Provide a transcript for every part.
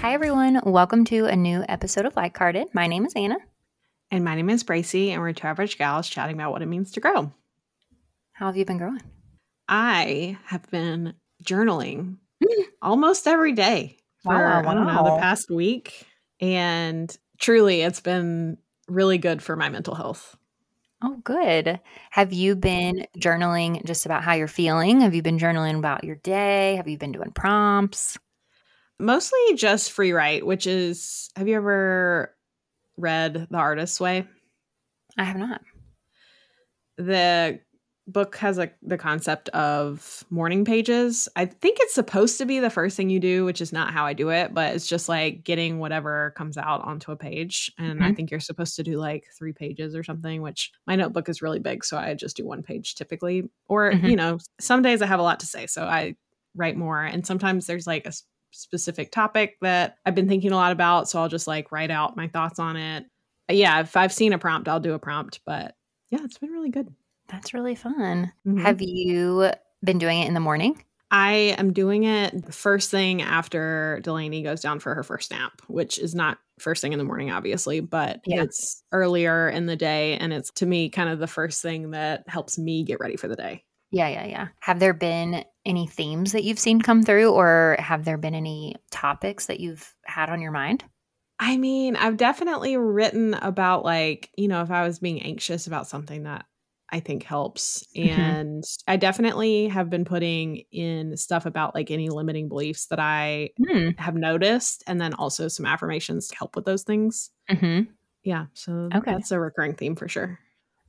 Hi, everyone. Welcome to a new episode of Like Hearted. My name is Anna. And my name is Bracey, and we're two average gals chatting about what it means to grow. How have you been growing? I have been journaling mm. almost every day for, Wow, I don't know, the past week. And truly, it's been really good for my mental health. Oh, good. Have you been journaling just about how you're feeling? Have you been journaling about your day? Have you been doing prompts? Mostly just free write, which is have you ever read The Artist's Way? I have not. the book has a the concept of morning pages. I think it's supposed to be the first thing you do, which is not how I do it, but it's just like getting whatever comes out onto a page. And I Mhm. think you're supposed to do like three pages or something, which my notebook is really big, so I just do one page typically. Or, Mhm. you know, some days I have a lot to say, so I write more. And sometimes there's like a specific topic that I've been thinking a lot about, so I'll just like write out my thoughts on it. Yeah, if I've seen a prompt, I'll do a prompt, but yeah, it's been really good. That's really fun. Mhm. Have you been doing it in the morning? I am doing it the first thing after Delaney goes down for her first nap, which is not first thing in the morning, obviously, but Yeah. it's earlier in the day. And it's to me kind of the first thing that helps me get ready for the day. Yeah, yeah, yeah. Have there been any themes that you've seen come through, or have there been any topics that you've had on your mind? I mean, I've definitely written about like, you know, if I was being anxious about something that I think helps. Mhm. And I definitely have been putting in stuff about like any limiting beliefs that I Hmm. have noticed, and then also some affirmations to help with those things. hmm Yeah, so Okay. that's a recurring theme for sure.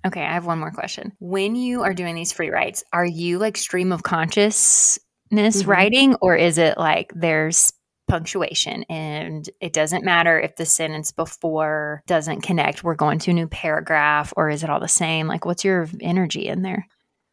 Okay, I have one more question. When you are doing these free writes, are you like stream of consciousness Mhm. writing, or is it like there's punctuation and it doesn't matter if the sentence before doesn't connect, we're going to a new paragraph, or is it all the same? Like, what's your energy in there?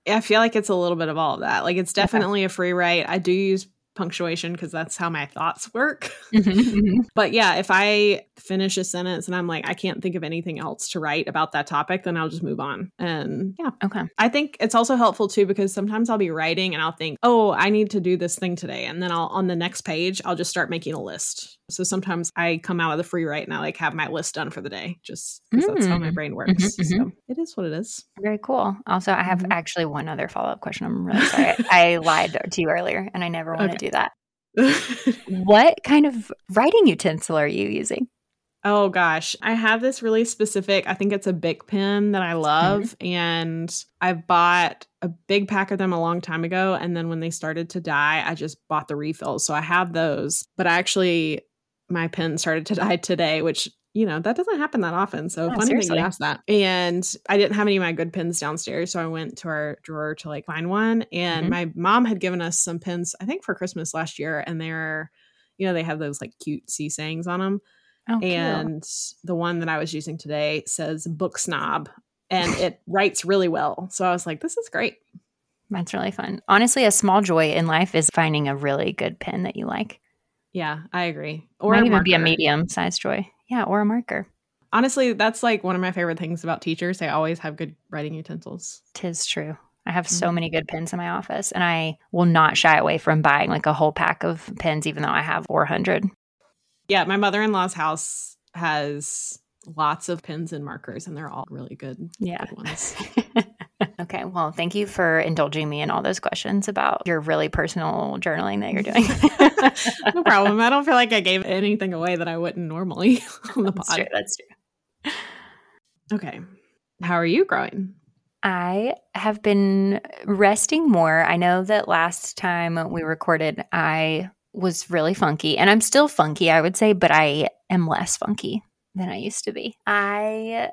I feel like it's a little bit of all of that. Like it's definitely a free write. I do use punctuation because that's how my thoughts work. Mm-hmm, mm-hmm. But yeah, if I finish a sentence and I'm like, I can't think of anything else to write about that topic, then I'll just move on. And yeah, okay. I think it's also helpful too because sometimes I'll be writing and I'll think, oh, I need to do this thing today. And then I'll, on the next page, I'll just start making a list. So sometimes I come out of the free write and I like have my list done for the day just because that's how my Mm. brain works. Mhm, So it is what it is. Very cool. Also, I have Mhm. actually one other follow up question. I'm really sorry. I lied to you earlier and I never want to Okay. do that. What kind of writing utensil are you using? Oh gosh, I have this really specific, I think it's a Bic pen that I love and I bought a big pack of them a long time ago and then when they started to die, I just bought the refills. So I have those, but I actually my pen started to die today, which you know, that doesn't happen that often. So funny that you asked that. And I didn't have any of my good pens downstairs, so I went to our drawer to like find one and Mhm. my mom had given us some pens I think for Christmas last year and they're you know, they have those like cute C sayings on them Oh, and the one that I was using today says book snob and it writes really well. So I was like, this is great. That's really fun. Honestly, a small joy in life is finding a really good pen that you like. Yeah, I agree. Or Might even be a medium sized joy. Yeah, or a marker. Honestly, that's like one of my favorite things about teachers. They always have good writing utensils. Tis true. I have so Mhm. many good pens in my office, and I will not shy away from buying like a whole pack of pens, even though I have 400. Yeah, my mother in law's house has lots of pens and markers, and they're all really good. Yeah. good ones. okay. Well, thank you for indulging me in all those questions about your really personal journaling that you're doing. no problem. I don't feel like I gave anything away that I wouldn't normally on the That's true. That's true. Okay. How are you growing? I have been resting more. I know that last time we recorded, I was really funky, and I'm still funky, I would say, but I am less funky than I used to be. I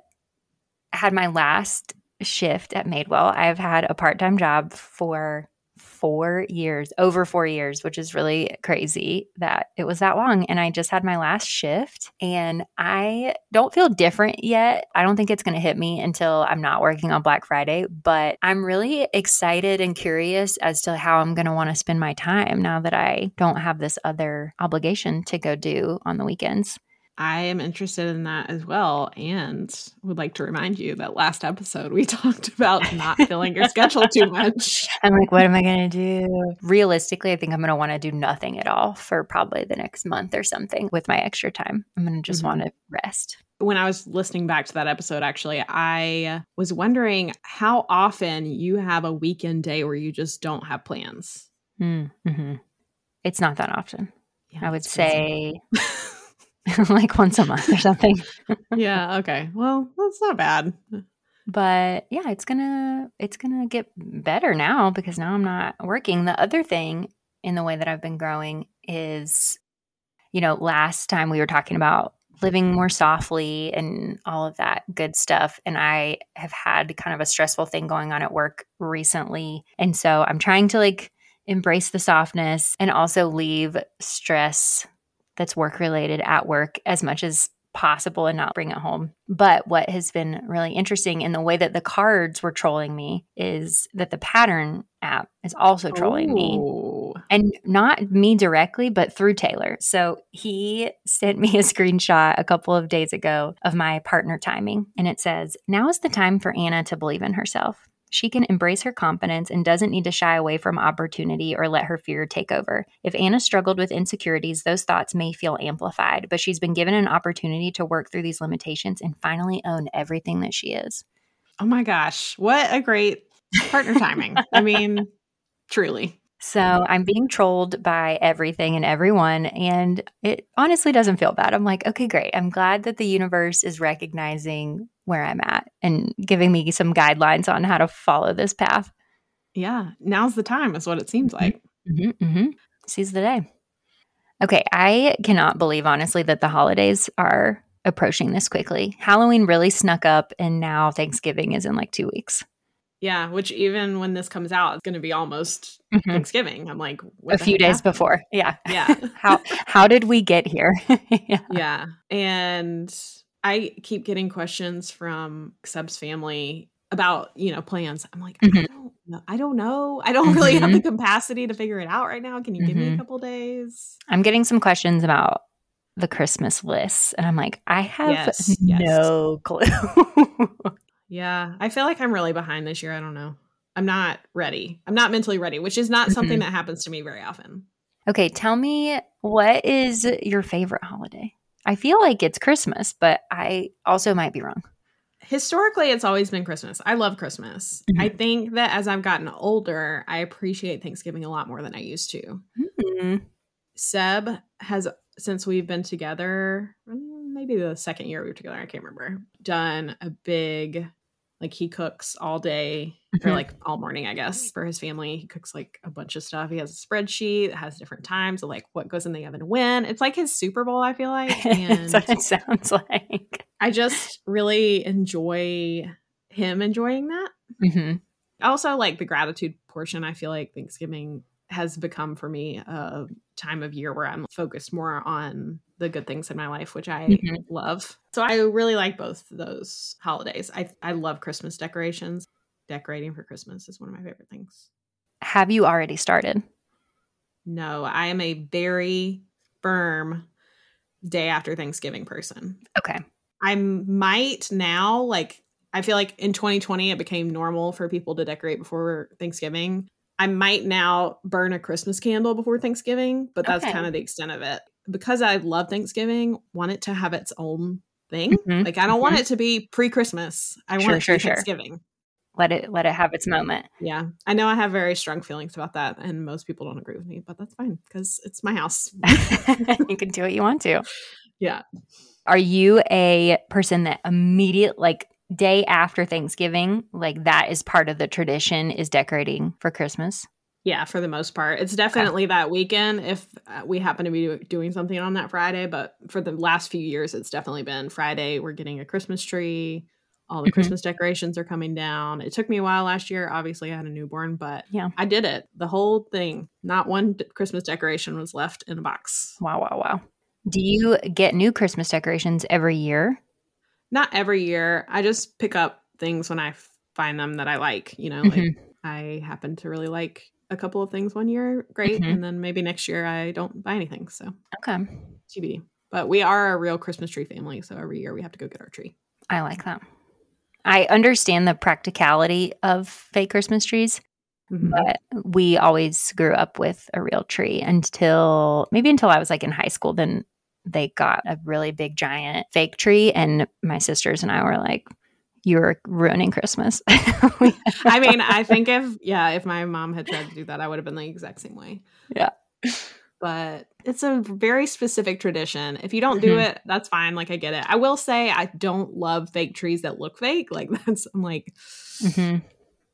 had my last shift at Madewell. I've had a part time job for four years, over four years, which is really crazy that it was that long. And I just had my last shift and I don't feel different yet. I don't think it's going to hit me until I'm not working on Black Friday, but I'm really excited and curious as to how I'm going to want to spend my time now that I don't have this other obligation to go do on the weekends. I am interested in that as well. And would like to remind you that last episode we talked about not filling your schedule too much. I'm like, what am I going to do? Realistically, I think I'm going to want to do nothing at all for probably the next month or something with my extra time. I'm going to just mm-hmm. want to rest. When I was listening back to that episode, actually, I was wondering how often you have a weekend day where you just don't have plans. Mm-hmm. It's not that often. Yeah, I would say. like once a month or something. yeah. Okay. Well, that's not bad. But yeah, it's gonna it's gonna get better now because now I'm not working. The other thing in the way that I've been growing is, you know, last time we were talking about living more softly and all of that good stuff. And I have had kind of a stressful thing going on at work recently. And so I'm trying to like embrace the softness and also leave stress that's work related at work as much as possible and not bring it home. But what has been really interesting in the way that the cards were trolling me is that the pattern app is also trolling Ooh. me. And not me directly, but through Taylor. So he sent me a screenshot a couple of days ago of my partner timing. And it says, Now is the time for Anna to believe in herself. She can embrace her confidence and doesn't need to shy away from opportunity or let her fear take over. If Anna struggled with insecurities, those thoughts may feel amplified, but she's been given an opportunity to work through these limitations and finally own everything that she is. Oh my gosh, what a great partner timing. I mean, truly. So I'm being trolled by everything and everyone. And it honestly doesn't feel bad. I'm like, okay, great. I'm glad that the universe is recognizing where I'm at and giving me some guidelines on how to follow this path. Yeah. Now's the time, is what it seems like. Mm-hmm, mm-hmm. Seize the day. Okay. I cannot believe, honestly, that the holidays are approaching this quickly. Halloween really snuck up, and now Thanksgiving is in like two weeks. Yeah, which even when this comes out, it's going to be almost mm-hmm. Thanksgiving. I'm like a few days happened? before. Yeah, yeah. how how did we get here? yeah. yeah, and I keep getting questions from Seb's family about you know plans. I'm like, mm-hmm. I don't know. I don't know. I don't really have the mm-hmm. capacity to figure it out right now. Can you give me a mm-hmm. couple days? I'm getting some questions about the Christmas lists, and I'm like, I have yes, no yes. clue. Yeah, I feel like I'm really behind this year. I don't know. I'm not ready. I'm not mentally ready, which is not something mm-hmm. that happens to me very often. Okay, tell me what is your favorite holiday? I feel like it's Christmas, but I also might be wrong. Historically, it's always been Christmas. I love Christmas. Mm-hmm. I think that as I've gotten older, I appreciate Thanksgiving a lot more than I used to. Mm-hmm. Seb has, since we've been together, maybe the second year we were together, I can't remember, done a big like he cooks all day mm-hmm. or like all morning, I guess, for his family. He cooks like a bunch of stuff. He has a spreadsheet that has different times of like what goes in the oven when. It's like his Super Bowl, I feel like. And That's what it sounds like. I just really enjoy him enjoying that. Mm-hmm. Also, like the gratitude portion, I feel like Thanksgiving has become for me a time of year where I'm focused more on the good things in my life, which I mm-hmm. love. So I really like both those holidays. I I love Christmas decorations. Decorating for Christmas is one of my favorite things. Have you already started? No, I am a very firm day after Thanksgiving person. Okay. I might now like I feel like in 2020 it became normal for people to decorate before Thanksgiving. I might now burn a Christmas candle before Thanksgiving, but that's okay. kind of the extent of it. Because I love Thanksgiving, want it to have its own thing. Mm-hmm. Like I don't mm-hmm. want it to be pre-Christmas. I sure, want it to be sure. Thanksgiving. Let it let it have its moment. Yeah. I know I have very strong feelings about that and most people don't agree with me, but that's fine because it's my house. you can do what you want to. Yeah. Are you a person that immediate like day after Thanksgiving, like that is part of the tradition is decorating for Christmas. Yeah, for the most part. It's definitely okay. that weekend if uh, we happen to be doing something on that Friday, but for the last few years it's definitely been Friday we're getting a Christmas tree. All the mm-hmm. Christmas decorations are coming down. It took me a while last year. Obviously, I had a newborn, but yeah, I did it. The whole thing. Not one d- Christmas decoration was left in a box. Wow, wow, wow. Do you get new Christmas decorations every year? Not every year. I just pick up things when I find them that I like. You know, mm-hmm. like I happen to really like a couple of things one year, great, mm-hmm. and then maybe next year I don't buy anything. So okay, TBD. But we are a real Christmas tree family, so every year we have to go get our tree. I like that. I understand the practicality of fake Christmas trees, Mhm. but we always grew up with a real tree until maybe until I was like in high school. Then they got a really big giant fake tree, and my sisters and I were like, "You're ruining Christmas." I mean, I think if yeah, if my mom had tried to do that, I would have been the exact same way. Yeah. But it's a very specific tradition. If you don't do Mhm. it, that's fine. Like I get it. I will say I don't love fake trees that look fake. Like that's I'm like Mhm.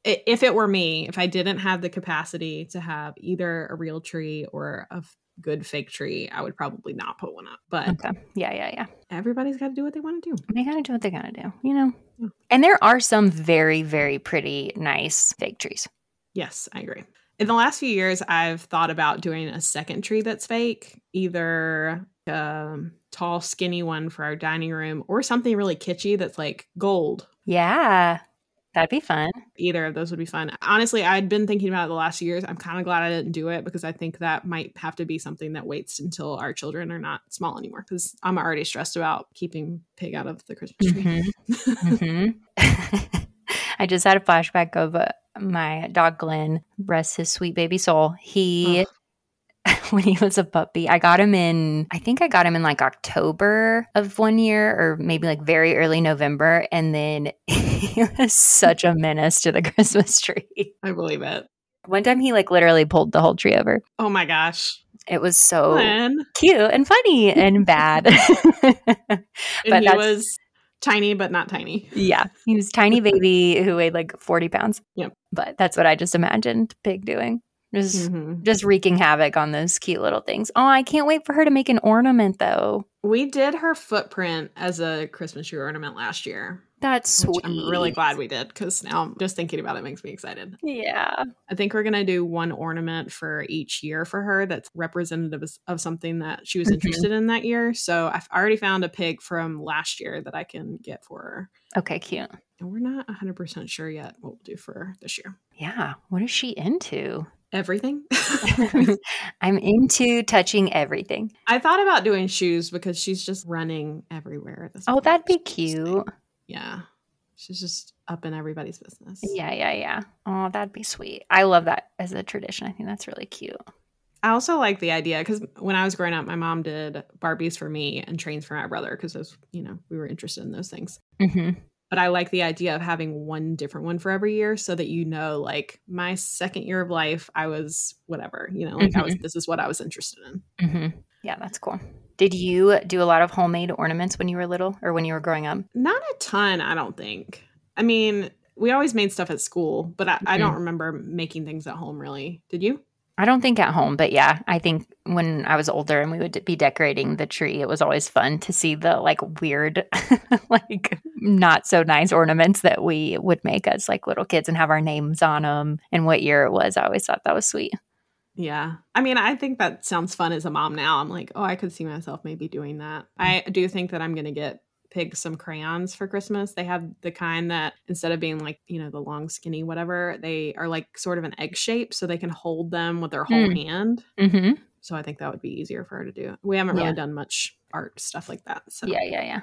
if it were me, if I didn't have the capacity to have either a real tree or a good fake tree, I would probably not put one up. But Okay. Yeah, yeah, yeah. everybody's got to do what they want to do. They gotta do what they gotta do, you know? Yeah. And there are some very, very pretty, nice fake trees. Yes, I agree. In the last few years, I've thought about doing a second tree that's fake, either a tall, skinny one for our dining room or something really kitschy that's like gold. Yeah. That'd be fun. Either of those would be fun. Honestly, I'd been thinking about it the last years. I'm kind of glad I didn't do it because I think that might have to be something that waits until our children are not small anymore because I'm already stressed about keeping pig out of the Christmas tree. Mhm. Mhm. I just had a flashback of uh, my dog Glenn, rest his sweet baby soul. He, when he was a puppy, I got him in, I think I got him in like October of one year or maybe like very early November. And then he was such a menace to the Christmas tree. I believe it. One time he like literally pulled the whole tree over. Oh my gosh. It was so Glenn. cute and funny and bad. And But he was tiny, but not tiny. Yeah. He was a tiny baby who weighed like 40 pounds. Yep. But that's what I just imagined Pig doing. Just Mhm. just wreaking havoc on those cute little things. Oh, I can't wait for her to make an ornament though. We did her footprint as a Christmas tree ornament last year. That's sweet. I'm really glad we did because now just thinking about it makes me excited. Yeah. I think we're gonna do one ornament for each year for her that's representative of- something that she was Mhm. interested in that year. So I've already found a pig from last year that I can get for her. Okay, cute. And we're not 100% sure yet what we'll do for this year. Yeah. What is she into? Everything. I'm into touching everything. I thought about doing shoes because she's just running everywhere. Oh, point. that'd be cute. Yeah. She's just up in everybody's business. Yeah, yeah, yeah. Oh, that'd be sweet. I love that as a tradition. I think that's really cute. I also like the idea because when I was growing up, my mom did Barbies for me and trains for my brother because those, you know, we were interested in those things. hmm But I like the idea of having one different one for every year so that you know, like my second year of life, I was whatever, you know, like I was, this is what I was interested in. hmm Yeah, that's cool. Did you do a lot of homemade ornaments when you were little or when you were growing up? Not a ton, I don't think. I mean, we always made stuff at school, but I, I Mhm. don't remember making things at home really. Did you? I don't think at home, but yeah, I think when I was older and we would be decorating the tree, it was always fun to see the like weird, like not so nice ornaments that we would make as like little kids and have our names on them and what year it was. I always thought that was sweet. Yeah. I mean, I think that sounds fun as a mom now. I'm like, oh, I could see myself maybe doing that. I do think that I'm going to get Pig some crayons for Christmas. They have the kind that instead of being like, you know, the long, skinny, whatever, they are like sort of an egg shape so they can hold them with their whole Mm. hand. Mm-hmm. So I think that would be easier for her to do. We haven't really Yeah. done much art stuff like that. So, Yeah, yeah, yeah.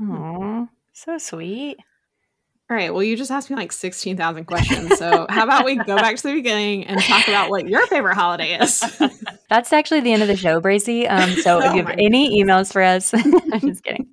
Aw, so sweet. all right. Well, you just asked me like 16,000 questions. So, how about we go back to the beginning and talk about what your favorite holiday is? That's actually the end of the show, Bracey. Um, so if Oh you have any emails for us, I'm just kidding.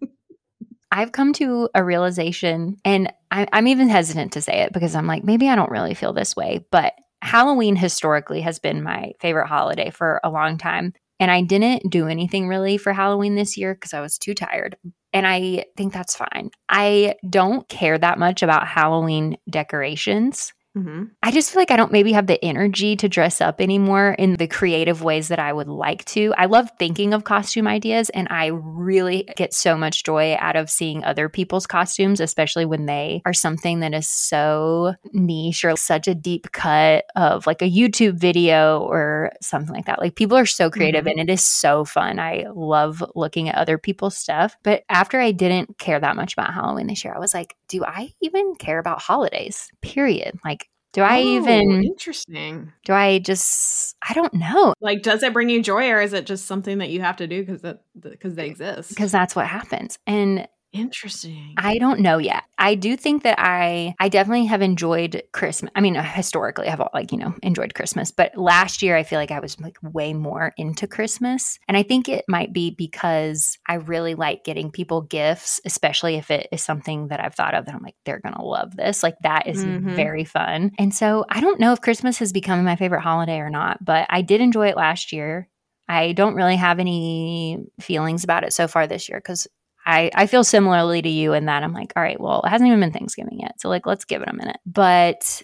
I've come to a realization, and I, I'm even hesitant to say it because I'm like, maybe I don't really feel this way, but Halloween historically has been my favorite holiday for a long time. And I didn't do anything really for Halloween this year because I was too tired. And I think that's fine. I don't care that much about Halloween decorations. Hmm I just feel like I don't maybe have the energy to dress up anymore in the creative ways that I would like to. I love thinking of costume ideas and I really get so much joy out of seeing other people's costumes, especially when they are something that is so niche or such a deep cut of like a YouTube video or something like that. Like people are so creative Mhm. and it is so fun. I love looking at other people's stuff. But after I didn't care that much about Halloween this year, I was like, do I even care about holidays? Period. Like Do I Oh, even interesting? do I just I don't know Like, does it bring you joy, or is it just something that you have to do because that because they eh, exist? because that's what happens. And interesting. I don't know yet. I do think that I I definitely have enjoyed Christmas. I mean, historically, I've like you know enjoyed Christmas, but last year I feel like I was like way more into Christmas, and I think it might be because I really like getting people gifts, especially if it is something that I've thought of that I'm like they're gonna love this. Like that is Mhm. very fun, and so I don't know if Christmas has become my favorite holiday or not, but I did enjoy it last year. I don't really have any feelings about it so far this year because I, I feel similarly to you in that I'm like, all right, well, it hasn't even been Thanksgiving yet. So, like, let's give it a minute. But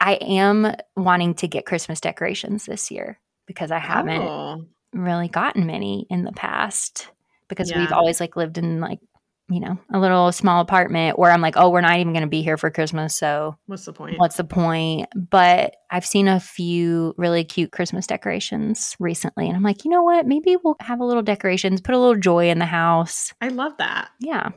I am wanting to get Christmas decorations this year because I haven't Oh, really gotten many in the past because we've always like lived in like, you know, a little small apartment where I'm like, oh, we're not even going to be here for Christmas. So, what's the point? what's the point? But I've seen a few really cute Christmas decorations recently. And I'm like, you know what? Maybe we'll have a little decorations, put a little joy in the house. I love that. Yeah.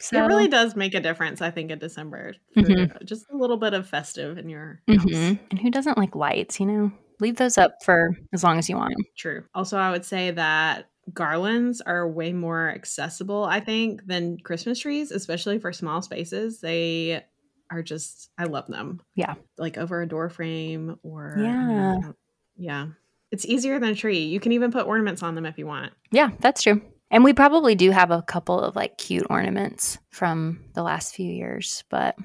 So it really does make a difference, I think, in December. Mhm. Just a little bit of festive in your house. Mhm. And who doesn't like lights, you know? Leave those up for as long as you want them. True. Also, I would say that garlands are way more accessible, I think, than Christmas trees, especially for small spaces. They are just, I love them. Yeah. Like over a door frame or. Yeah. um, yeah. It's easier than a tree. You can even put ornaments on them if you want. Yeah, that's true. And we probably do have a couple of like cute ornaments from the last few years. But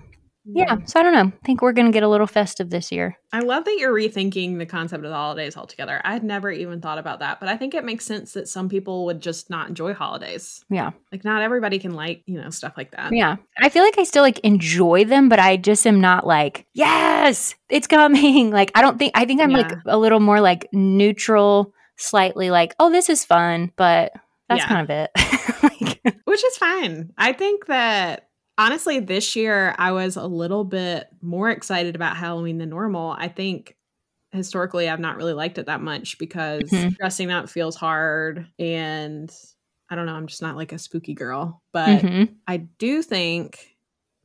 yeah, mm-hmm. so I don't know. I think we're going to get a little festive this year. I love that you're rethinking the concept of the holidays altogether. I had never even thought about that, but I think it makes sense that some people would just not enjoy holidays. Yeah. Like, not everybody can like, you know, stuff like that. Yeah. I feel like I still like enjoy them, but I just am not like, yes, it's coming. Like, I don't think, I think I'm like a little more like neutral, slightly like, oh, this is fun, but that's Yeah. kind of it. like, Which is fine. I think that honestly, this year I was a little bit more excited about Halloween than normal. I think historically I've not really liked it that much because Mhm. dressing up feels hard and I don't know, I'm just not like a spooky girl. But mhm. I do think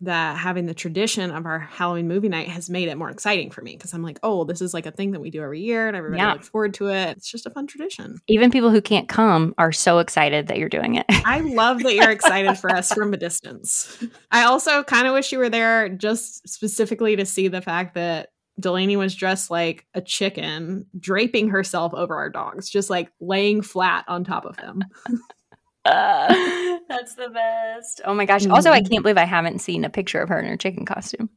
that having the tradition of our Halloween movie night has made it more exciting for me because I'm like, oh, this is like a thing that we do every year and everybody Yeah. looks forward to it. It's just a fun tradition. even people who can't come are so excited that you're doing it. I love that you're excited for us from a distance. I also kind of wish you were there just specifically to see the fact that Delaney was dressed like a chicken, draping herself over our dogs, just like laying flat on top of him. Uh, that's the best. Oh my gosh. Also, I Mhm. can't believe I haven't seen a picture of her in her chicken costume.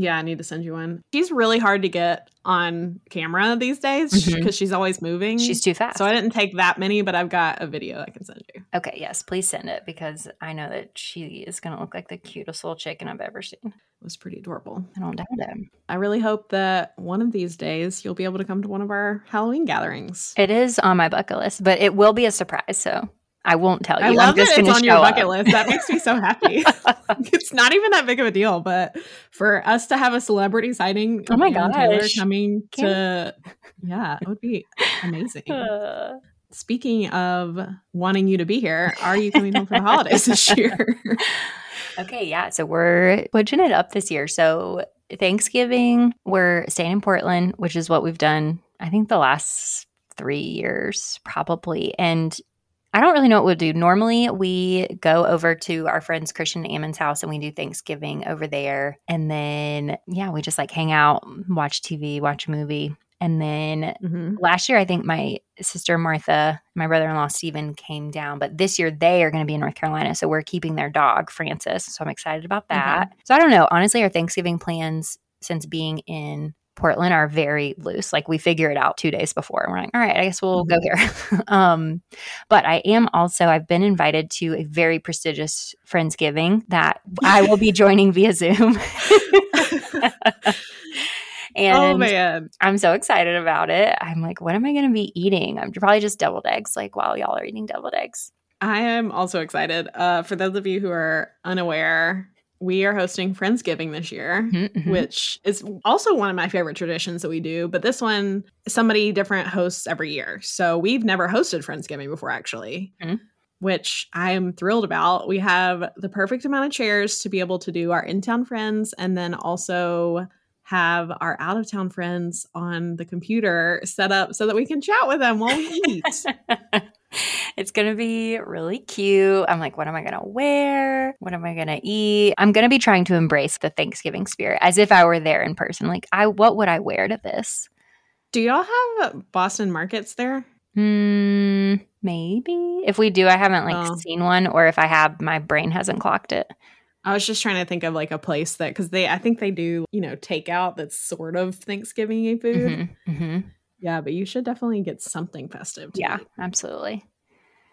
Yeah, I need to send you one. She's really hard to get on camera these days because Mhm. she's always moving. She's too fast. so I didn't take that many, but I've got a video I can send you. okay, yes, please send it because I know that she is going to look like the cutest little chicken I've ever seen. It was pretty adorable. I don't doubt it. I really hope that one of these days you'll be able to come to one of our Halloween gatherings. It is on my bucket list, but it will be a surprise. So I won't tell you. I I'm love that it's on your bucket up. list. That makes me so happy. it's not even that big of a deal, but for us to have a celebrity sighting, Oh my Ann Taylor coming to, yeah, it would be amazing. Uh, Speaking of wanting you to be here, are you coming home for the holidays this year? okay, yeah. So we're switching it up this year. So Thanksgiving, we're staying in Portland, which is what we've done, I think, the last three years, probably. And I don't really know what we'll do. Normally, we go over to our friend's Christian Ammon's house and we do Thanksgiving over there. And then, yeah, we just like hang out, watch TV, watch a movie. And then Mhm. last year, I think my sister Martha, my brother in law Stephen came down, but this year they are going to be in North Carolina. So we're keeping their dog, Francis. So I'm excited about that. So I don't know. Honestly, our Thanksgiving plans since being in Portland are very loose. Like we figure it out two days before. And we're like, all right, I guess we'll go here. um, but I am also, I've been invited to a very prestigious Friendsgiving that I will be joining via Zoom. and oh man, I'm so excited about it. I'm like, what am I going to be eating? I'm probably just deviled eggs, like while y'all are eating deviled eggs. I am also excited. Uh, for those of you who are unaware, we are hosting Friendsgiving this year. Mhm. which is also one of my favorite traditions that we do. But this one, somebody different hosts every year. So we've never hosted Friendsgiving before, actually, Mhm. which I am thrilled about. We have the perfect amount of chairs to be able to do our in town friends and then also have our out of town friends on the computer set up so that we can chat with them while we eat. It's going to be really cute. I'm like, what am I going to wear? What am I going to eat? I'm going to be trying to embrace the Thanksgiving spirit as if I were there in person. Like, I what would I wear to this? Do y'all have Boston markets there? Hmm, maybe. If we do, I haven't like Oh. seen one, or if I have, my brain hasn't clocked it. I was just trying to think of like a place that because they I think they do you know takeout that's sort of Thanksgiving food. Mhm, mhm. Yeah, but you should definitely get something festive. Yeah, absolutely.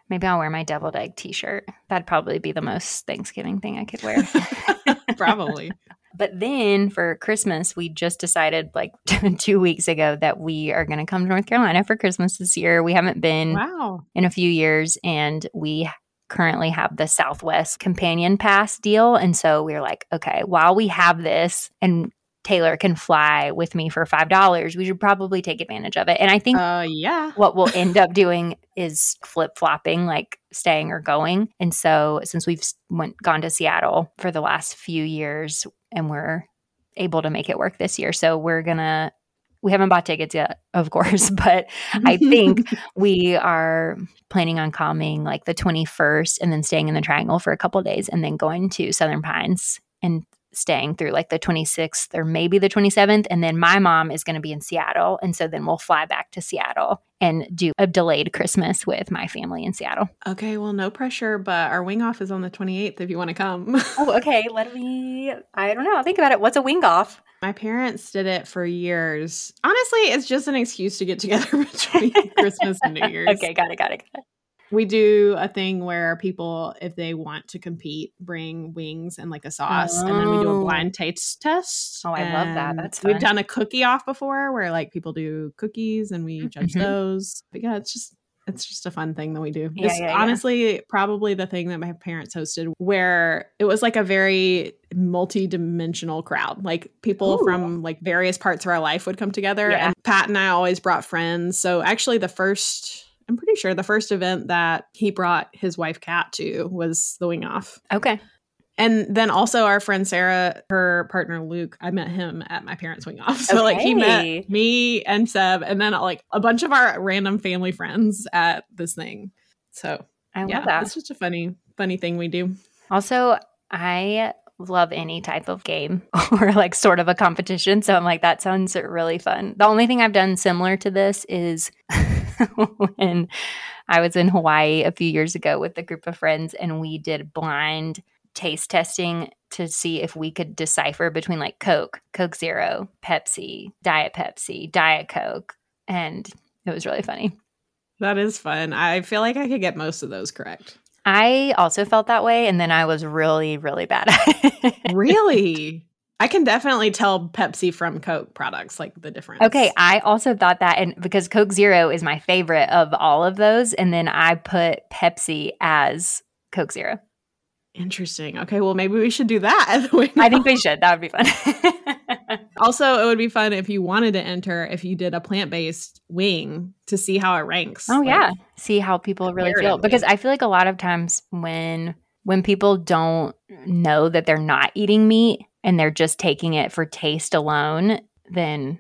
Maybe I'll wear my deviled egg T-shirt. That'd probably be the most Thanksgiving thing I could wear. probably. But then for Christmas, we just decided like two weeks ago that we are going to come to North Carolina for Christmas this year. We haven't been Wow. in a few years, and we currently have the Southwest Companion Pass deal. And so we're like, okay, while we have this and Taylor can fly with me for $5, we should probably take advantage of it. And I think Uh, yeah. what we'll end up doing is flip flopping, like staying or going. And so, since we've went gone to Seattle for the last few years, and we're able to make it work this year, so we're gonna. We haven't bought tickets yet, of course, but I think we are planning on coming like the 21st and then staying in the Triangle for a couple days and then going to Southern Pines and staying through like the 26th or maybe the 27th. And then my mom is going to be in Seattle. And so then we'll fly back to Seattle and do a delayed Christmas with my family in Seattle. okay, well, no pressure, but our wing off is on the 28th if you want to come. Oh, okay. Let me, I don't know. I'll think about it. What's a wing off? My parents did it for years. Honestly, it's just an excuse to get together between Christmas and New Year's. Okay, got it, got it, got it. We do a thing where people, if they want to compete, bring wings and like a sauce, and then we do Oh. a blind taste test. Oh, I love that. That's We've done a cookie off before, where like people do cookies and we judge Mhm. those. But yeah, it's just it's just a fun thing that we do. Yeah, It's yeah, yeah. honestly probably the thing that my parents hosted, where it was like a very multi-dimensional crowd. Like people Ooh. from like various parts of our life would come together. Yeah. And Pat and I always brought friends. So actually, the first I'm pretty sure the first event that he brought his wife Kat to was the Wing Off. Okay. And then also our friend Sarah, her partner Luke, I met him at my parents' wing off. So like he met me and Seb and then like a bunch of our random family friends at this thing. So I love yeah, that. it's just a funny, funny thing we do. Also, I love any type of game or like sort of a competition. So I'm like, that sounds really fun. The only thing I've done similar to this is when I was in Hawaii a few years ago with a group of friends and we did blind taste testing to see if we could decipher between like Coke, Coke Zero, Pepsi, Diet Pepsi, Diet Coke. And it was really funny. That is fun. I feel like I could get most of those correct. I also felt that way. And then I was really, really bad at it. really? I can definitely tell Pepsi from Coke products, like the difference. Okay, I also thought that, and because Coke Zero is my favorite of all of those, and then I put Pepsi as Coke Zero. Interesting. Okay, well maybe we should do that. at the Wing I think we should. That would be fun. Also, it would be fun if you wanted to enter if you did a plant based wing to see how it ranks. oh Like, yeah, see how people really feel because I feel like a lot of times when when people don't know that they're not eating meat and they're just taking it for taste alone, then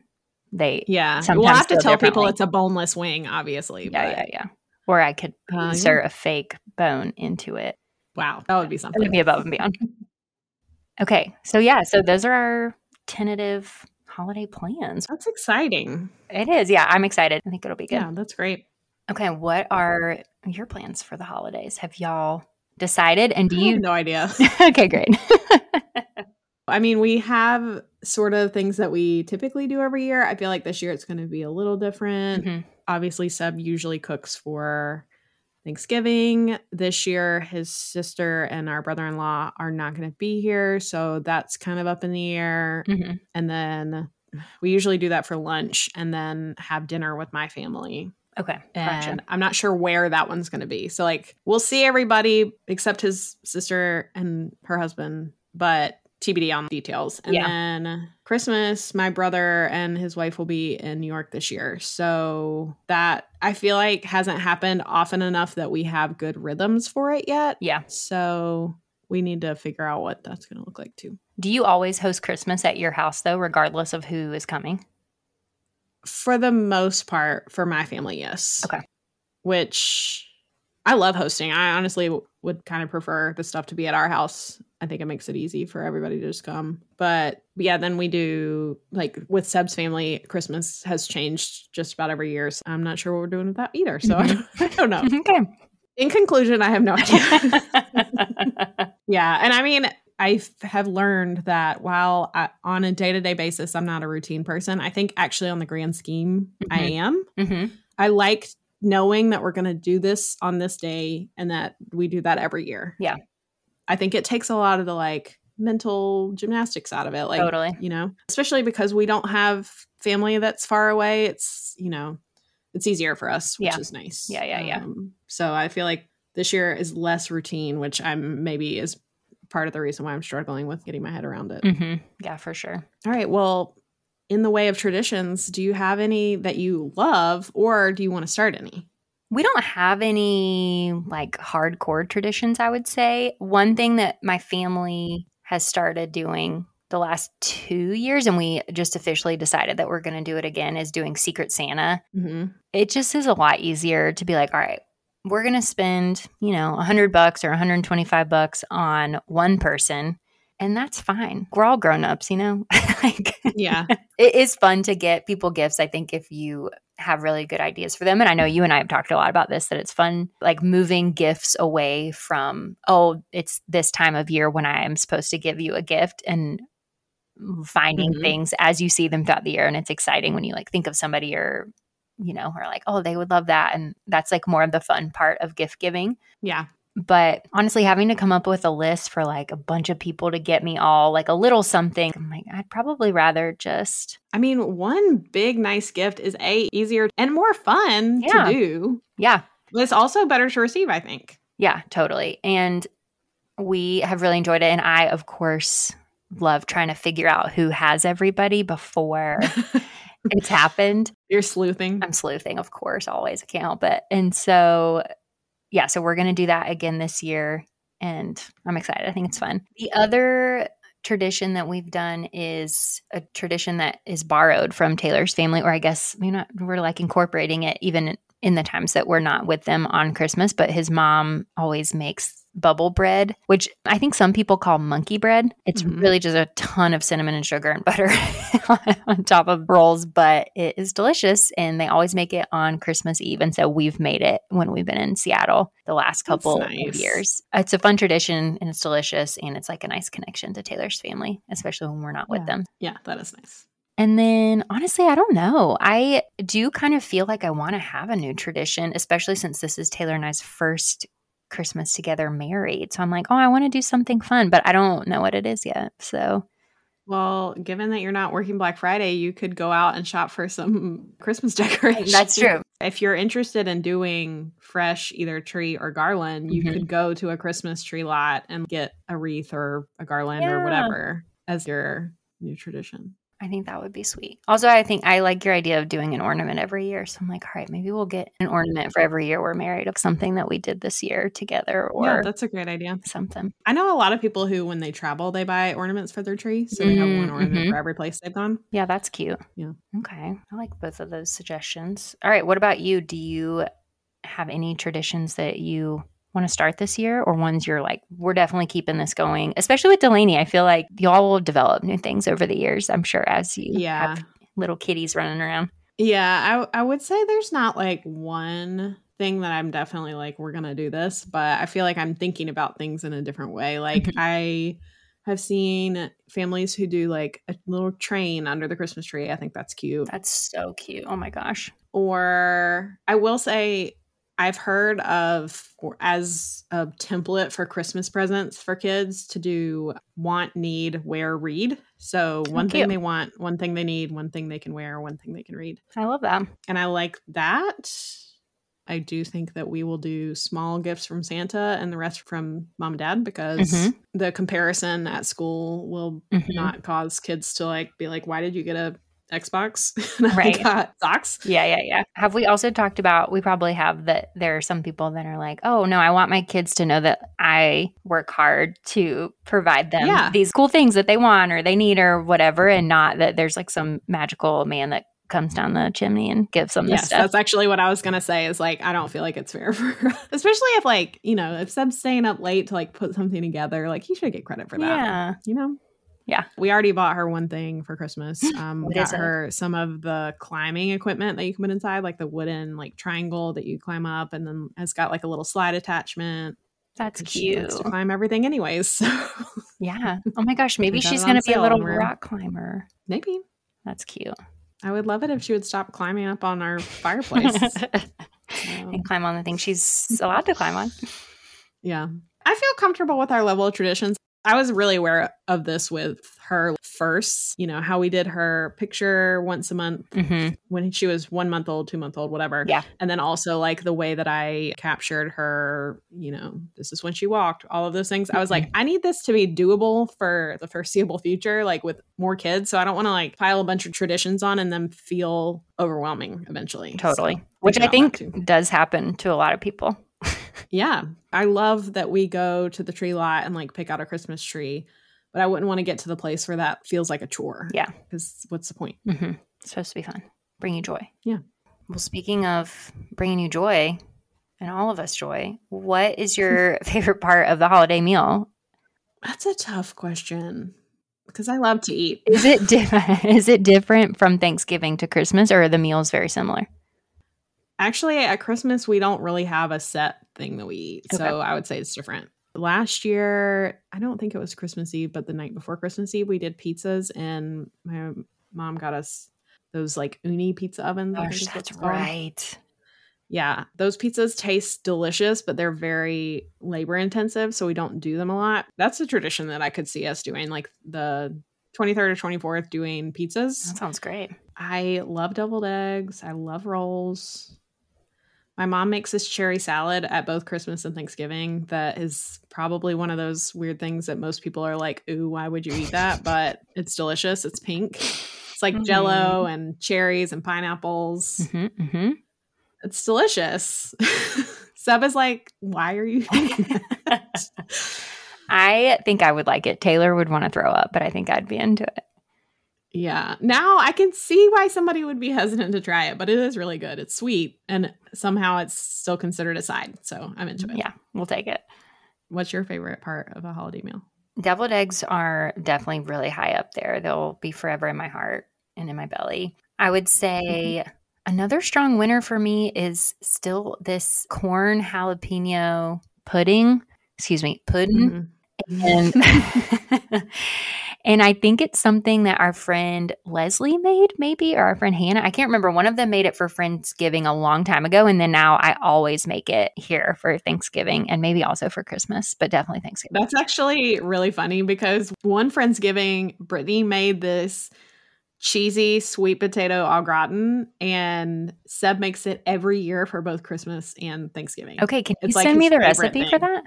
they Yeah. We'll have to tell people it's a boneless wing, obviously. yeah but- yeah yeah. Or I could Uh, yeah. insert a fake bone into it. Wow. That would be It would something. be above and beyond. Okay. So yeah, so those are our tentative holiday plans. That's exciting. It is. Yeah, I'm excited. I think it'll be good. Yeah, that's great. Okay, what are your plans for the holidays? Have y'all decided and do I have you no idea. Okay, great. I mean, we have sort of things that we typically do every year. I feel like this year it's going to be a little different. Mhm. Obviously, Seb usually cooks for Thanksgiving. This year, his sister and our brother in law are not going to be here. So that's kind of up in the air. Mhm. And then we usually do that for lunch and then have dinner with my family. Okay. And I'm not sure where that one's going to be. So, like, we'll see everybody except his sister and her husband, but TBD on details. And Yeah. then Christmas, my brother and his wife will be in New York this year. So, that I feel like hasn't happened often enough that we have good rhythms for it yet. Yeah. So, we need to figure out what that's going to look like too. Do you always host Christmas at your house though, regardless of who is coming? For the most part, for my family, yes. Okay. Which I love hosting. I honestly w- would kind of prefer the stuff to be at our house. I think it makes it easy for everybody to just come. But yeah, then we do like with Seb's family, Christmas has changed just about every year. So I'm not sure what we're doing with that either. So I, don't, I don't know. okay. In conclusion, I have no idea. yeah. And I mean, I have learned that while I, on a day to day basis, I'm not a routine person, I think actually on the grand scheme, I Mhm. am. hmm I like knowing that we're going to do this on this day and that we do that every year. Yeah. I think it takes a lot of the like mental gymnastics out of it. Like, Totally. you know, especially because we don't have family that's far away. It's, you know, it's easier for us, which Yeah. is nice. Yeah, yeah, yeah. Um, so I feel like this year is less routine, which I'm maybe is part of the reason why I'm struggling with getting my head around it. hmm Yeah, for sure. All right. Well, in the way of traditions, do you have any that you love or do you want to start any? We don't have any like hardcore traditions, I would say. One thing that my family has started doing the last two years, and we just officially decided that we're going to do it again, is doing Secret Santa. Mm-hmm. It just is a lot easier to be like, all right, we're going to spend, you know, 100 bucks or 125 bucks on one person. And that's fine. We're all grown ups, you know? like, Yeah. it is fun to get people gifts i think if you have really good ideas for them and i know you and i have talked a lot about this that it's fun like moving gifts away from oh it's this time of year when i am supposed to give you a gift and finding Mhm. things as you see them throughout the year and it's exciting when you like think of somebody or you know or like oh they would love that and that's like more of the fun part of gift giving Yeah. But honestly having to come up with a list for like a bunch of people to get me all like a little something i'm like i'd probably rather just I mean, one big nice gift is a easier and more fun Yeah. to do. yeah But it's also better to receive, I think. Yeah, totally. And we have really enjoyed it. And I, of course, love trying to figure out who has everybody before it's happened. You're sleuthing. I'm sleuthing, of course, always. I can't help it. And so, yeah, so we're going to do that again this year. And I'm excited. I think it's fun. The other tradition that we've done is a tradition that is borrowed from Taylor's family, or I guess we're we're like incorporating it even in the times that we're not with them on Christmas. But his mom always makes bubble bread, which I think some people call monkey bread. It's Mhm. really just a ton of cinnamon and sugar and butter on top of rolls, but it is delicious. And they always make it on Christmas Eve. And so we've made it when we've been in Seattle the last couple of years. It's a fun tradition and it's delicious. And it's like a nice connection to Taylor's family, especially when we're not with them. yeah, that is nice. And then honestly, I don't know. I do kind of feel like I want to have a new tradition, especially since this is Taylor and I's first Christmas together married. So I'm like, oh, I want to do something fun, but I don't know what it is yet. So Well, given that you're not working Black Friday, you could go out and shop for some Christmas decorations. that's true. If you're interested in doing fresh either tree or garland, you Mhm. could go to a Christmas tree lot and get a wreath or a garland Yeah. or whatever as your new tradition. I think that would be sweet. Also, I think I like your idea of doing an ornament every year. So I'm like, all right, maybe we'll get an ornament for every year we're married of something that we did this year together yeah, or that's a great idea. something. I know a lot of people who, when they travel, they buy ornaments for their tree. So they have one Mm, ornament mhm. for every place they've gone. Yeah, that's cute. Yeah. Okay. I like both of those suggestions. All right. What about you? Do you have any traditions that you want to start this year or ones you're like, we're definitely keeping this going? Especially with Delaney. I feel like y'all will develop new things over the years, I'm sure, as you Yeah. have little kitties running around. Yeah, I I would say there's not like one thing that I'm definitely like we're gonna do this, but I feel like I'm thinking about things in a different way. Like Mhm. I have seen families who do like a little train under the Christmas tree. I think that's cute. That's so cute. Oh my gosh. Or I will say I've heard of as a template for Christmas presents for kids to do want, need, wear, read. So one thing they want, one thing they need, one thing they can wear, one thing they can read I love that. and I like that. I do think that we will do small gifts from Santa and the rest from mom and dad because Mhm. the comparison at school will Mhm. not cause kids to like be like, why did you get a Xbox. Right. I got socks. Yeah, yeah, yeah. Have we also talked about, we probably have that there are some people that are like, oh, no, I want my kids to know that I work hard to provide them Yeah. these cool things that they want or they need or whatever, and not that there's like some magical man that comes down the chimney and gives them this Yes, stuff. that's actually what I was gonna say. Is like I don't feel like it's fair for, especially if like you know if Seb's staying up late to like put something together, like he should get credit for that. Yeah. you know. Yeah. we already bought her one thing for Christmas. Um, we got her some of the climbing equipment that you can put inside, like the wooden like triangle that you climb up, and then it's got like a little slide attachment. That's cute. to climb everything, anyways. So Yeah. Oh my gosh, maybe she's going to be a little rock climber. maybe That's cute. I would love it if she would stop climbing up on our fireplace. So- and climb on the thing she's allowed to climb on. Yeah. I feel comfortable with our level of traditions. I was really aware of this with her first, you know, how we did her picture once a month hmm when she was one month old, two month old, whatever. Yeah. And then also like the way that I captured her, you know, this is when she walked, all of those things. I was like, I need this to be doable for the foreseeable future, like with more kids. So I don't want to like pile a bunch of traditions on and then feel overwhelming eventually. Totally. So, Which I think does happen to a lot of people. Yeah. I love that we go to the tree lot and like pick out a Christmas tree, but I wouldn't want to get to the place where that feels like a chore. Yeah. Because what's the point? hmm It's supposed to be fun. Bring you joy. Yeah. Well, speaking of bringing you joy and all of us joy, what is your favorite part of the holiday meal? That's a tough question because I love to eat. Is it di- is it different from Thanksgiving to Christmas, or are the meals very similar? Actually, at Christmas, we don't really have a set thing that we eat. Okay. So I would say it's different. Last year, I don't think it was Christmas Eve, but the night before Christmas Eve, we did pizzas and my mom got us those like Ooni pizza ovens. Gosh, that's called. right. Yeah, those pizzas taste delicious, but they're very labor intensive, so we don't do them a lot. That's a tradition that I could see us doing, like the 23rd or 24th doing pizzas. That sounds great. I love deviled eggs. I love rolls. My mom makes this cherry salad at both Christmas and Thanksgiving that is probably one of those weird things that most people are like, ooh, why would you eat that? But it's delicious. It's pink. It's like Mhm. jello and cherries and pineapples. hmm hmm It's delicious. Seb is like, why are you eating that? I think I would like it. Taylor would want to throw up, but I think I'd be into it. Yeah. Now I can see why somebody would be hesitant to try it, but it is really good. It's sweet and somehow it's still considered a side. So I'm into it. Yeah, we'll take it. What's your favorite part of a holiday meal? Deviled eggs are definitely really high up there. They'll be forever in my heart and in my belly. I would say another strong winner for me is still this corn jalapeno pudding. Excuse me, pudding. Mhm. And and I think it's something that our friend Leslie made, maybe, or our friend Hannah. I can't remember. One of them made it for Friendsgiving a long time ago, and then now I always make it here for Thanksgiving and maybe also for Christmas, but definitely Thanksgiving. That's actually really funny because one Friendsgiving, Brittany made this cheesy sweet potato au gratin, and Seb makes it every year for both Christmas and Thanksgiving. Okay, can you It's like send me the recipe for that?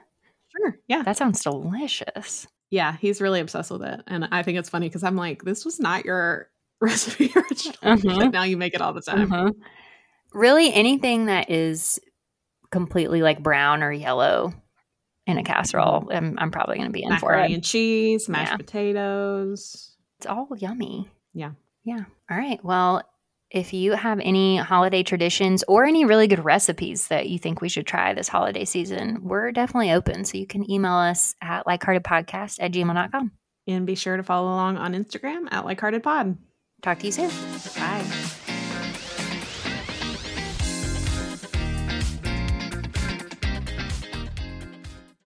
Sure. Yeah. That sounds delicious. Yeah. He's really obsessed with it. And I think it's funny because I'm like, this was not your recipe originally. Mhm. But now you make it all the time. Mhm. Really, anything that is completely like brown or yellow in a casserole, I'm, I'm probably going to be in for it. and cheese, mashed Yeah. potatoes. It's all yummy. Yeah. Yeah. All right. Well, if you have any holiday traditions or any really good recipes that you think we should try this holiday season, we're definitely open. So you can email us at likeheartedpodcast at gmail.com. And be sure to follow along on Instagram at likeheartedpod. Talk to you soon. Bye.